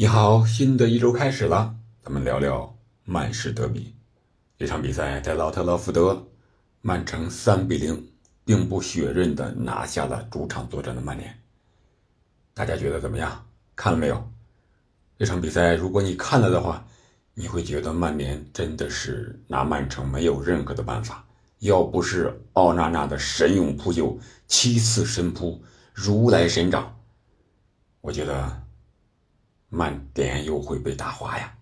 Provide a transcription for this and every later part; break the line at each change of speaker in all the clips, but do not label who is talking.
你好，新的一周开始了，咱们聊聊曼市德比。这场比赛在老特拉福德，曼城三比零，并不血刃的拿下了主场作战的曼联。大家觉得怎么样？看了没有？这场比赛，如果你看了的话，你会觉得曼联真的是拿曼城没有任何的办法。要不是奥纳纳的神勇扑救，七次神扑如来神掌，我觉得。曼联又会被打花呀！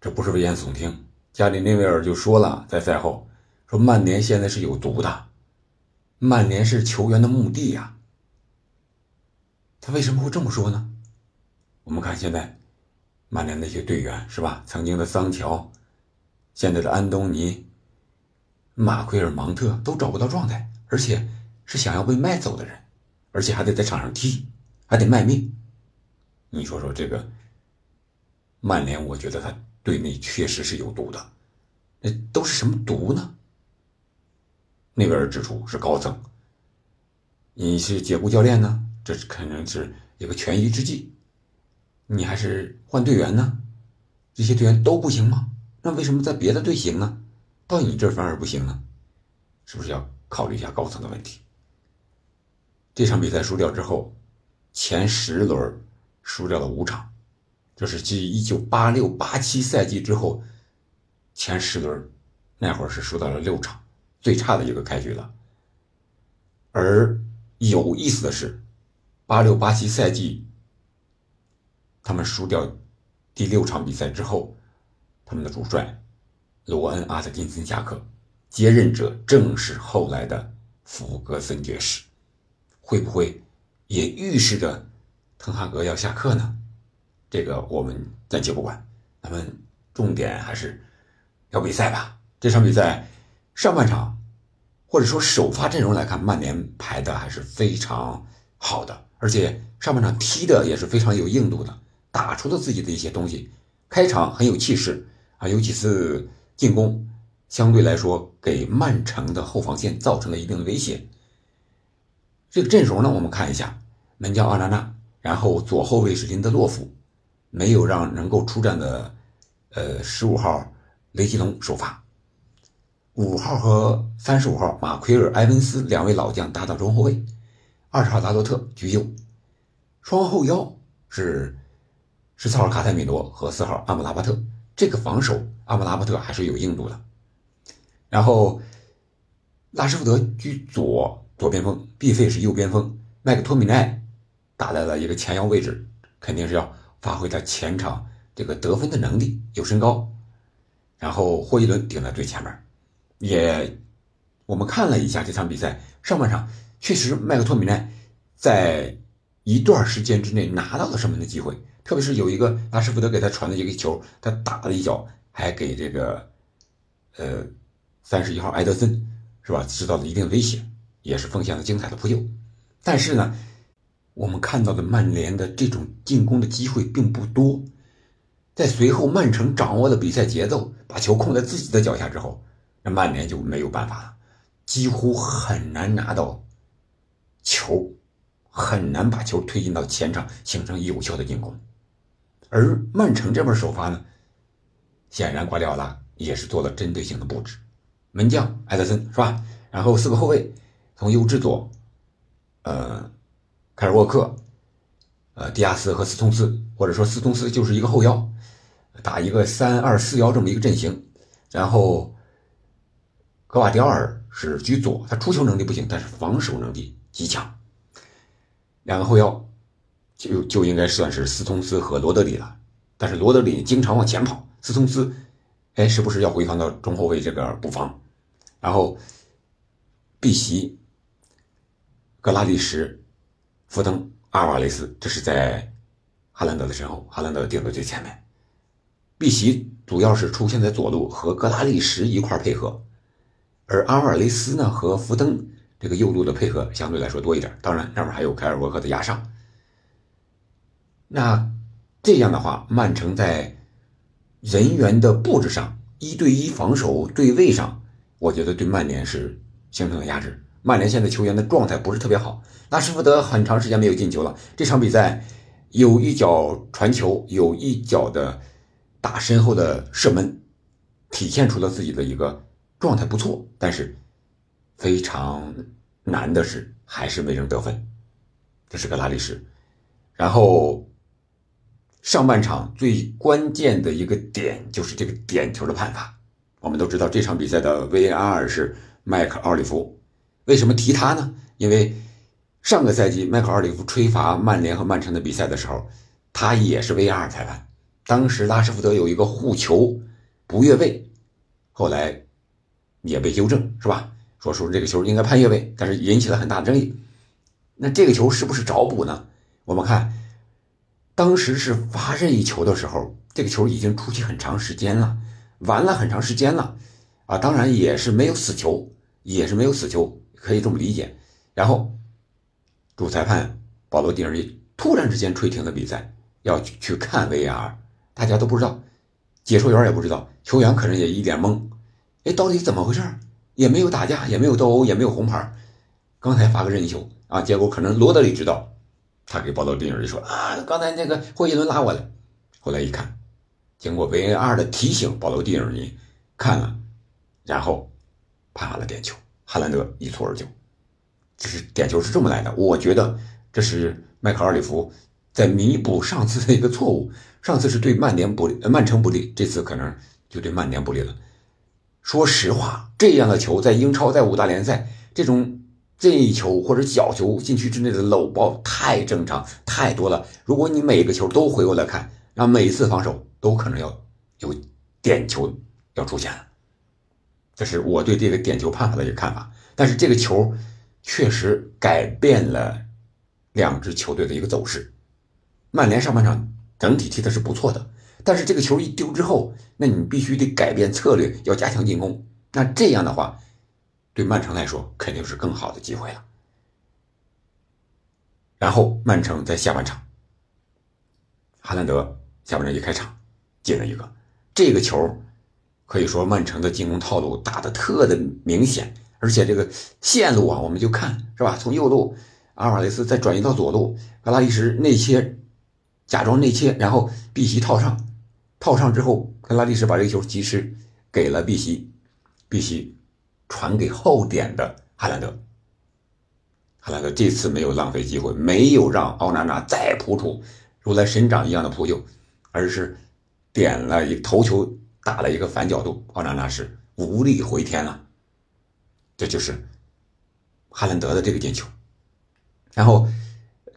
这不是危言耸听，加里内维尔就说了，在赛后说曼联现在是有毒的，曼联是球员的墓地呀。他为什么会这么说呢？我们看现在曼联那些队员是吧？曾经的桑乔，现在的安东尼、马奎尔、芒特都找不到状态，而且是想要被卖走的人，而且还得在场上踢，还得卖命。你说说这个曼联，我觉得他队内确实是有毒的，那都是什么毒呢？内维尔指出是高层，你是解雇教练呢，这可能是一个权宜之计，你还是换队员呢？这些队员都不行吗？那为什么在别的队行呢？到你这儿反而不行呢？是不是要考虑一下高层的问题？这场比赛输掉之后，前十轮。输掉了五场，这是继一九八六八七赛季之后前十轮那会儿是输到了六场，最差的一个开局了。而有意思的是，八六八七赛季他们输掉第六场比赛之后，他们的主帅罗恩·阿特金森下课，接任者正是后来的弗格森爵士，会不会也预示着？滕哈格要下课呢，这个我们暂且不管，咱们重点还是要比赛吧。这场比赛上半场或者说首发阵容来看，曼联排的还是非常好的，而且上半场踢的也是非常有硬度的，打出了自己的一些东西，开场很有气势啊，有几次进攻相对来说给曼城的后防线造成了一定的威胁。这个阵容呢，我们看一下，门将奥纳纳。然后左后卫是林德洛夫，没有让能够出战的，呃，十五号雷吉隆首发，五号和三十五号马奎尔、埃文斯两位老将搭档中后卫，二十号达洛特居右，双后腰是十四号卡泰米罗和四号阿姆拉巴特。这个防守阿姆拉巴特还是有硬度的。然后拉什福德居左左边锋，毕费是右边锋，麦克托米奈。打在了一个前腰位置，肯定是要发挥他前场这个得分的能力，有身高。然后霍伊伦顶在最前面，也我们看了一下这场比赛上半场，确实麦克托米奈在一段时间之内拿到了射门的机会，特别是有一个拉什福德给他传的一个球，他打了一脚，还给这个呃三十一号埃德森是吧制造了一定威胁，也是奉献了精彩的扑救。但是呢。我们看到的曼联的这种进攻的机会并不多，在随后曼城掌握了比赛节奏，把球控在自己的脚下之后，那曼联就没有办法了，几乎很难拿到球，很难把球推进到前场形成有效的进攻。而曼城这边首发呢，显然瓜迪奥拉也是做了针对性的布置，门将埃德森是吧？然后四个后卫从右至左，呃。凯尔沃克，呃，迪亚斯和斯通斯，或者说斯通斯就是一个后腰，打一个三二四幺这么一个阵型。然后，格瓦迪奥尔是居左，他出球能力不行，但是防守能力极强。两个后腰就就应该算是斯通斯和罗德里了，但是罗德里经常往前跑，斯通斯哎时不时要回防到中后卫这个补防。然后，碧玺、格拉利什。福登、阿尔瓦雷斯，这是在哈兰德的身后，哈兰德顶在最前面。碧玺主要是出现在左路，和格拉利什一块配合，而阿尔瓦雷斯呢和福登这个右路的配合相对来说多一点。当然，那边还有凯尔沃克的压上。那这样的话，曼城在人员的布置上，一对一防守对位上，我觉得对曼联是形成了压制。曼联现在球员的状态不是特别好，拉什福德很长时间没有进球了。这场比赛，有一脚传球，有一脚的打身后的射门，体现出了自己的一个状态不错。但是非常难的是，还是没能得分。这是个拉力什。然后上半场最关键的一个点就是这个点球的判罚。我们都知道这场比赛的 VAR 是麦克奥利弗。为什么提他呢？因为上个赛季麦克奥利弗吹罚曼联和曼城的比赛的时候，他也是 V R 裁判。当时拉什福德有一个护球不越位，后来也被纠正，是吧？说说这个球应该判越位，但是引起了很大的争议。那这个球是不是找补呢？我们看，当时是罚任意球的时候，这个球已经出去很长时间了，玩了很长时间了，啊，当然也是没有死球，也是没有死球。可以这么理解，然后主裁判保罗·蒂尔尼突然之间吹停了比赛，要去看 VAR，大家都不知道，解说员也不知道，球员可能也一脸懵，哎，到底怎么回事？也没有打架，也没有斗殴，也没有红牌，刚才罚个任意球啊，结果可能罗德里知道，他给保罗·蒂尔尼说啊，刚才那个霍伊伦拉我了，后来一看，经过 VAR 的提醒，保罗·蒂尔尼看了，然后判罚了点球。哈兰德一蹴而就，这是点球是这么来的。我觉得这是麦克尔里夫在弥补上次的一个错误。上次是对曼联不利，曼城不利，这次可能就对曼联不利了。说实话，这样的球在英超、在五大联赛，这种任意球或者角球禁区之内的搂抱太正常太多了。如果你每个球都回过来看，那每一次防守都可能要有点球要出现了。这是我对这个点球判罚的一个看法，但是这个球确实改变了两支球队的一个走势。曼联上半场整体踢的是不错的，但是这个球一丢之后，那你必须得改变策略，要加强进攻。那这样的话，对曼城来说肯定是更好的机会了。然后曼城在下半场，哈兰德下半场一开场进了一个这个球。可以说曼城的进攻套路打的特的明显，而且这个线路啊，我们就看是吧？从右路阿尔瓦雷斯再转移到左路，格拉利什内切，假装内切，然后碧玺套上，套上之后，格拉利什把这个球及时给了碧玺，碧玺传给后点的哈兰德，哈兰德这次没有浪费机会，没有让奥纳纳再扑出如来神掌一样的扑救，而是点了一头球。打了一个反角度，奥纳纳是无力回天了。这就是哈兰德的这个进球。然后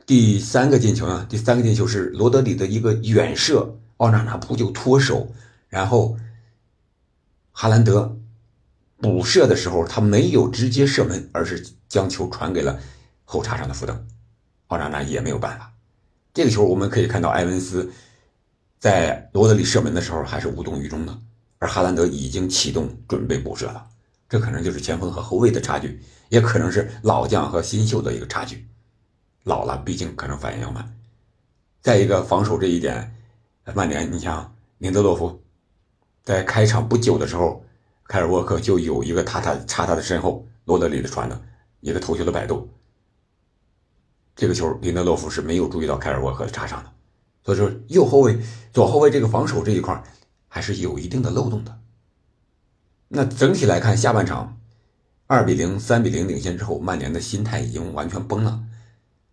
第三个进球呢？第三个进球是罗德里的一个远射，奥纳纳扑救脱手，然后哈兰德补射的时候，他没有直接射门，而是将球传给了后插上的福登，奥纳纳也没有办法。这个球我们可以看到埃文斯。在罗德里射门的时候还是无动于衷的，而哈兰德已经启动准备补射了。这可能就是前锋和后卫的差距，也可能是老将和新秀的一个差距。老了，毕竟可能反应要慢。再一个防守这一点，曼联，你像林德洛夫，在开场不久的时候，凯尔沃克就有一个他他插他的身后，罗德里的传的一个头球的摆渡，这个球林德洛夫是没有注意到凯尔沃克的插上的。所以说，右后卫、左后卫这个防守这一块还是有一定的漏洞的。那整体来看，下半场二比零、三比零领先之后，曼联的心态已经完全崩了。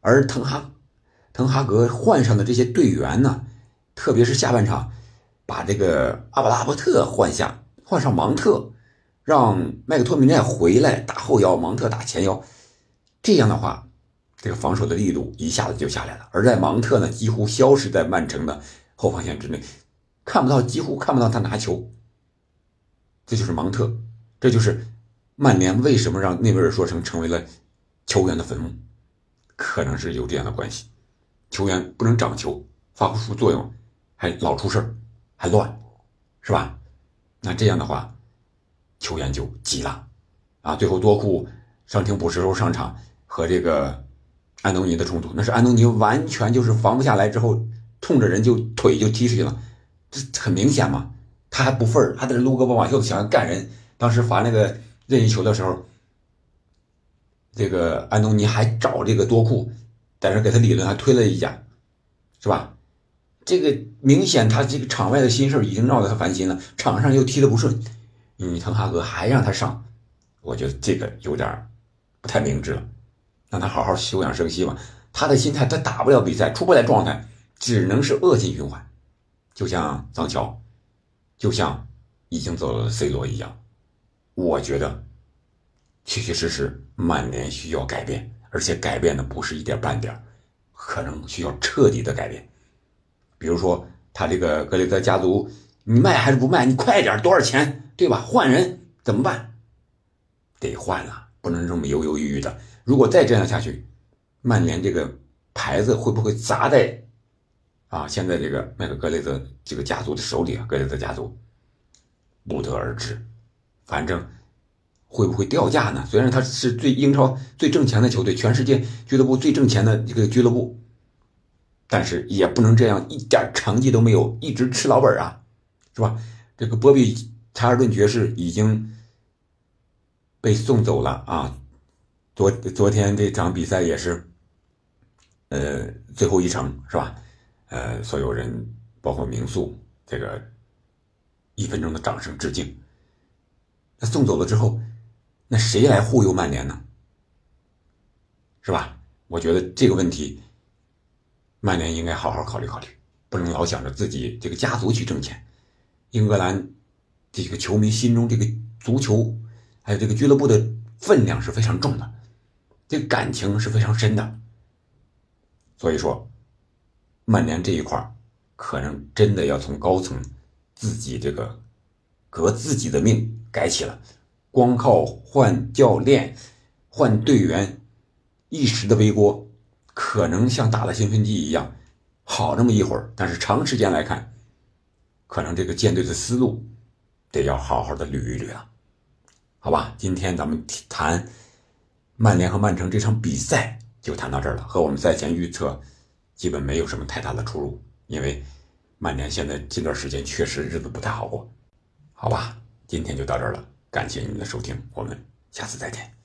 而滕哈滕哈格换上的这些队员呢，特别是下半场把这个阿布拉伯特换下，换上芒特，让麦克托米奈回来打后腰，芒特打前腰，这样的话。这个防守的力度一下子就下来了，而在芒特呢，几乎消失在曼城的后防线之内，看不到，几乎看不到他拿球。这就是芒特，这就是曼联为什么让内维尔说成成为了球员的坟墓，可能是有这样的关系。球员不能长球，发不出作用，还老出事儿，还乱，是吧？那这样的话，球员就急了啊！最后多库伤停补时候上场和这个。安东尼的冲突，那是安东尼完全就是防不下来之后，冲着人就腿就踢出去了，这很明显嘛。他还不忿儿，还在这撸胳膊挽袖子想要干人。当时罚那个任意球的时候，这个安东尼还找这个多库，在这给他理论，还推了一下。是吧？这个明显他这个场外的心事已经闹得他烦心了，场上又踢得不顺，你滕哈格还让他上，我觉得这个有点不太明智了，让他好好休养生息吧。他的心态，他打不了比赛，出不来状态，只能是恶性循环，就像桑乔，就像已经走了 C 罗一样。我觉得，确确实实曼联需要改变，而且改变的不是一点半点可能需要彻底的改变。比如说，他这个格雷泽家族，你卖还是不卖？你快点，多少钱？对吧？换人怎么办？得换了，不能这么犹犹豫豫的。如果再这样下去，曼联这个牌子会不会砸在啊？现在这个麦克格雷泽这个家族的手里啊？格雷泽家族不得而知。反正会不会掉价呢？虽然他是最英超最挣钱的球队，全世界俱乐部最挣钱的一个俱乐部，但是也不能这样一点成绩都没有，一直吃老本啊，是吧？这个波比查尔顿爵士已经被送走了啊！昨昨天这场比赛也是。呃，最后一程是吧？呃，所有人包括民宿，这个一分钟的掌声致敬。那送走了之后，那谁来护佑曼联呢？是吧？我觉得这个问题，曼联应该好好考虑考虑，不能老想着自己这个家族去挣钱。英格兰这个球迷心中这个足球，还有这个俱乐部的分量是非常重的，这感情是非常深的。所以说，曼联这一块可能真的要从高层自己这个革自己的命改起了。光靠换教练、换队员一时的背锅，可能像打了兴奋剂一样好那么一会儿，但是长时间来看，可能这个舰队的思路得要好好的捋一捋了。好吧，今天咱们谈曼联和曼城这场比赛。就谈到这儿了，和我们赛前预测基本没有什么太大的出入，因为曼联现在近段时间确实日子不太好过，好吧，今天就到这儿了，感谢您的收听，我们下次再见。